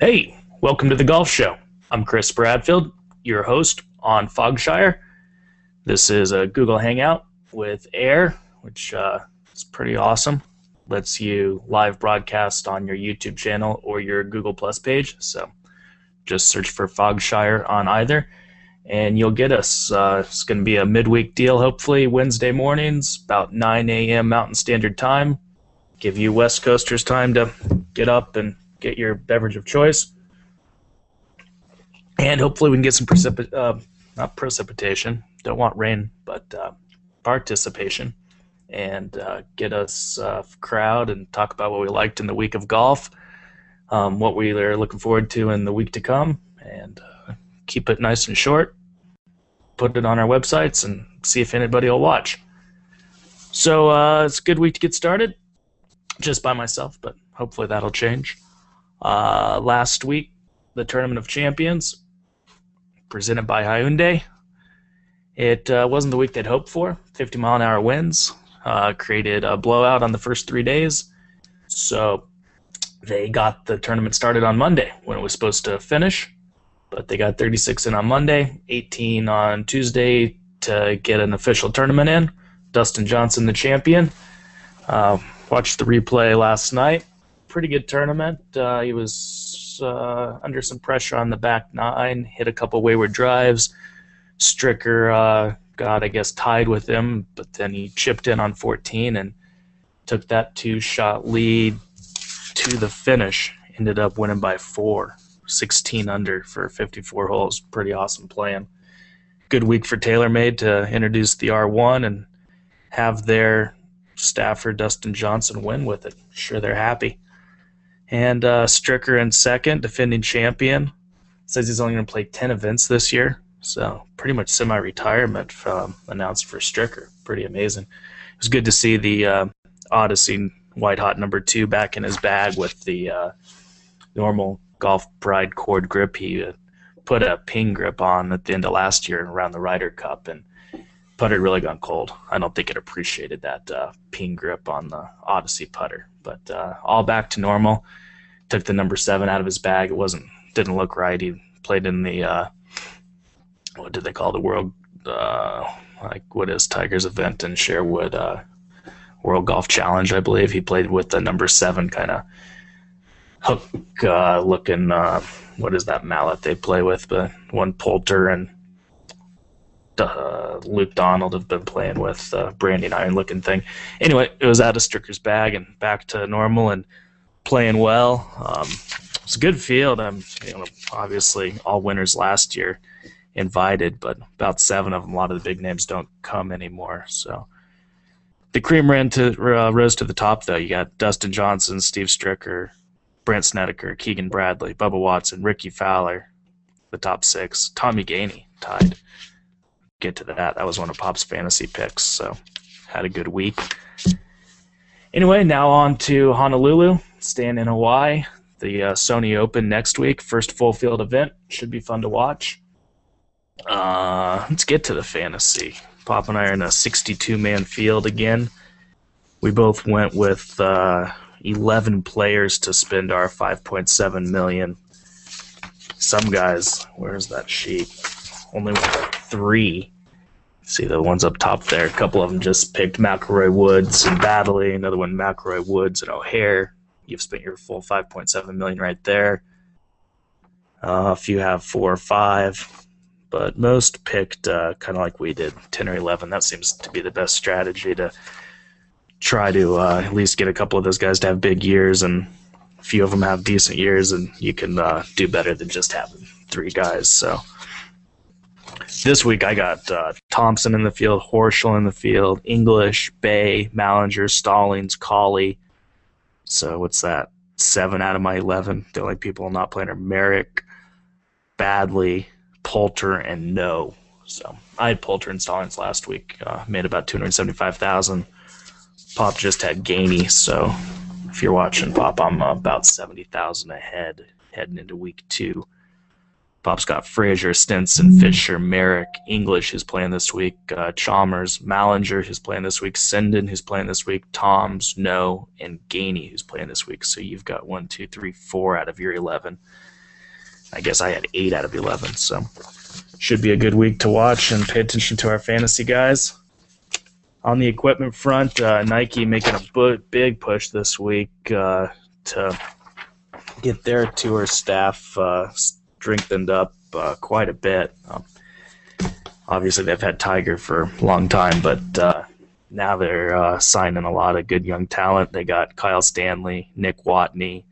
Hey, welcome to the Golf Show. I'm Chris Bradfield, your host on Fogshire. This is a Google Hangout with Air, which uh, is pretty awesome. Lets you live broadcast on your YouTube channel or your Google Plus page. So just search for Fogshire on either, and you'll get us. Uh, it's going to be a midweek deal, hopefully Wednesday mornings, about 9 a.m. Mountain Standard Time. Give you West Coasters time to get up and get your beverage of choice. And hopefully we can get some precip- uh, not precipitation, don't want rain, but uh, participation and uh, get us a crowd and talk about what we liked in the week of golf, um, what we are looking forward to in the week to come, and uh, keep it nice and short. Put it on our websites and see if anybody will watch. So uh, it's a good week to get started, just by myself, but hopefully that'll change. Uh, last week, the Tournament of Champions, presented by Hyundai. It uh, wasn't the week they'd hoped for. 50 mile an hour winds uh, created a blowout on the first three days. So they got the tournament started on Monday when it was supposed to finish. But they got 36 in on Monday, 18 on Tuesday to get an official tournament in. Dustin Johnson, the champion. Uh, watched the replay last night pretty good tournament. Uh, he was uh, under some pressure on the back nine, hit a couple wayward drives. Stricker uh, got, I guess, tied with him, but then he chipped in on 14 and took that two shot lead to the finish. Ended up winning by four, 16 under for 54 holes. Pretty awesome playing. Good week for TaylorMade to introduce the R1 and have their staffer Dustin Johnson win with it. Sure, they're happy. And uh, Stricker in second, defending champion, says he's only going to play 10 events this year. So pretty much semi-retirement announced for Stricker. Pretty amazing. It was good to see the uh, Odyssey White Hot number two back in his bag with the uh, normal Golf Pride cord grip. He uh, put a ping grip on at the end of last year around the Ryder Cup and putter really gone cold. I don't think it appreciated that uh, ping grip on the Odyssey putter, but uh, all back to normal. Took the number seven out of his bag. It wasn't didn't look right. He played in the uh, what did they call the world uh, like what is Tiger's event in Sherwood uh, World Golf Challenge, I believe. He played with the number seven kind of hook uh, looking. what is that mallet they play with? But one Poulter and uh, Luke Donald have been playing with uh, branding iron looking thing. Anyway, it was out of Stricker's bag and back to normal and playing well. Um, it's a good field. I'm you know, obviously all winners last year invited, but about seven of them. A lot of the big names don't come anymore. So the cream ran to uh, rose to the top though. You got Dustin Johnson, Steve Stricker, Brandt Snedeker, Keegan Bradley, Bubba Watson, Rickie Fowler, the top six. Tommy Gainey tied get to that. That was one of Pop's fantasy picks, so had a good week. Anyway, now on to Honolulu, staying in Hawaii. The uh, Sony Open next week, first full field event. Should be fun to watch. Uh, let's get to the fantasy. Pop and I are in a 62 man field again. We both went with uh, 11 players to spend our 5.7 million. Some guys, where's that sheet? Only three. See the ones up top there. A couple of them just picked McIlroy Woods and Baddeley. Another one McIlroy Woods and O'Hair. You've spent your full 5.7 million right there. Uh, a few have four or five, but most picked uh, kind of like we did, 10 or 11. That seems to be the best strategy to try to uh, at least get a couple of those guys to have big years, and a few of them have decent years, and you can uh, do better than just having three guys. So this week I got uh, Thompson in the field, Horschel in the field, English, Bae, Mallinger, Stallings, Colley. So what's that? Seven out of my eleven. The only people not playing are Merrick, Baddeley, Poulter, and Noh. So I had Poulter and Stallings last week. Uh, made about two hundred seventy-five thousand. Pop just had Gainey, so if you're watching Pop, I'm about seventy thousand ahead heading into week two. Pop's got Frazier, Stinson, Fisher, Merrick, English, who's playing this week, uh, Chalmers, Mallinger, who's playing this week, Senden, who's playing this week, Toms, Noh, and Gainey, who's playing this week. So you've got one, two, three, four out of your 11. I guess I had eight out of 11. So should be a good week to watch and pay attention to our fantasy guys. On the equipment front, uh, Nike making a big push this week uh, to get their tour staff uh, strengthened up uh, quite a bit. Um, obviously, they've had Tiger for a long time, but uh, now they're uh, signing a lot of good young talent. They got Kyle Stanley, Nick Watney,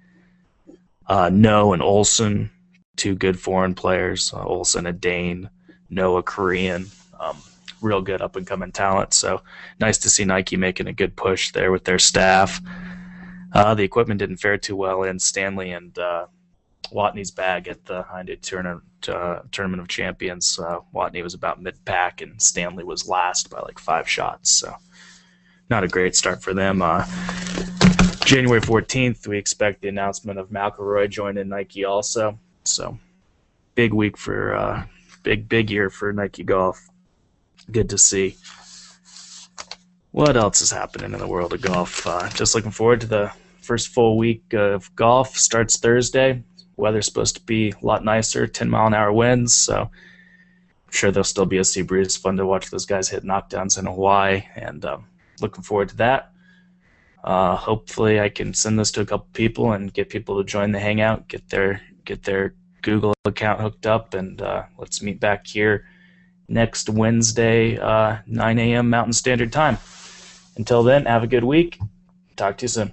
Noh, and Olesen two good foreign players, uh, Olesen a Dane, Noah Korean, um, real good up and coming talent. So nice to see Nike making a good push there with their staff. Uh, the equipment didn't fare too well in Stanley and uh, Watney's bag at the Hyundai tournament, uh, tournament of Champions. Uh, Watney was about mid pack and Stanley was last by like five shots. So not a great start for them. Uh, January 14th, we expect the announcement of McIlroy joining Nike also. So big week for uh, big big year for Nike Golf. Good to see. What else is happening in the world of golf? Uh, just looking forward to the first full week of golf. Starts Thursday. Weather's supposed to be a lot nicer, 10 mile an hour winds. So I'm sure there'll still be a sea breeze. Fun to watch those guys hit knockdowns in Hawaii, and um, looking forward to that. Uh, hopefully, I can send this to a couple people and get people to join the hangout, get their get their Google account hooked up, and uh, let's meet back here next Wednesday, uh, 9 a.m. Mountain Standard Time. Until then, have a good week. Talk to you soon.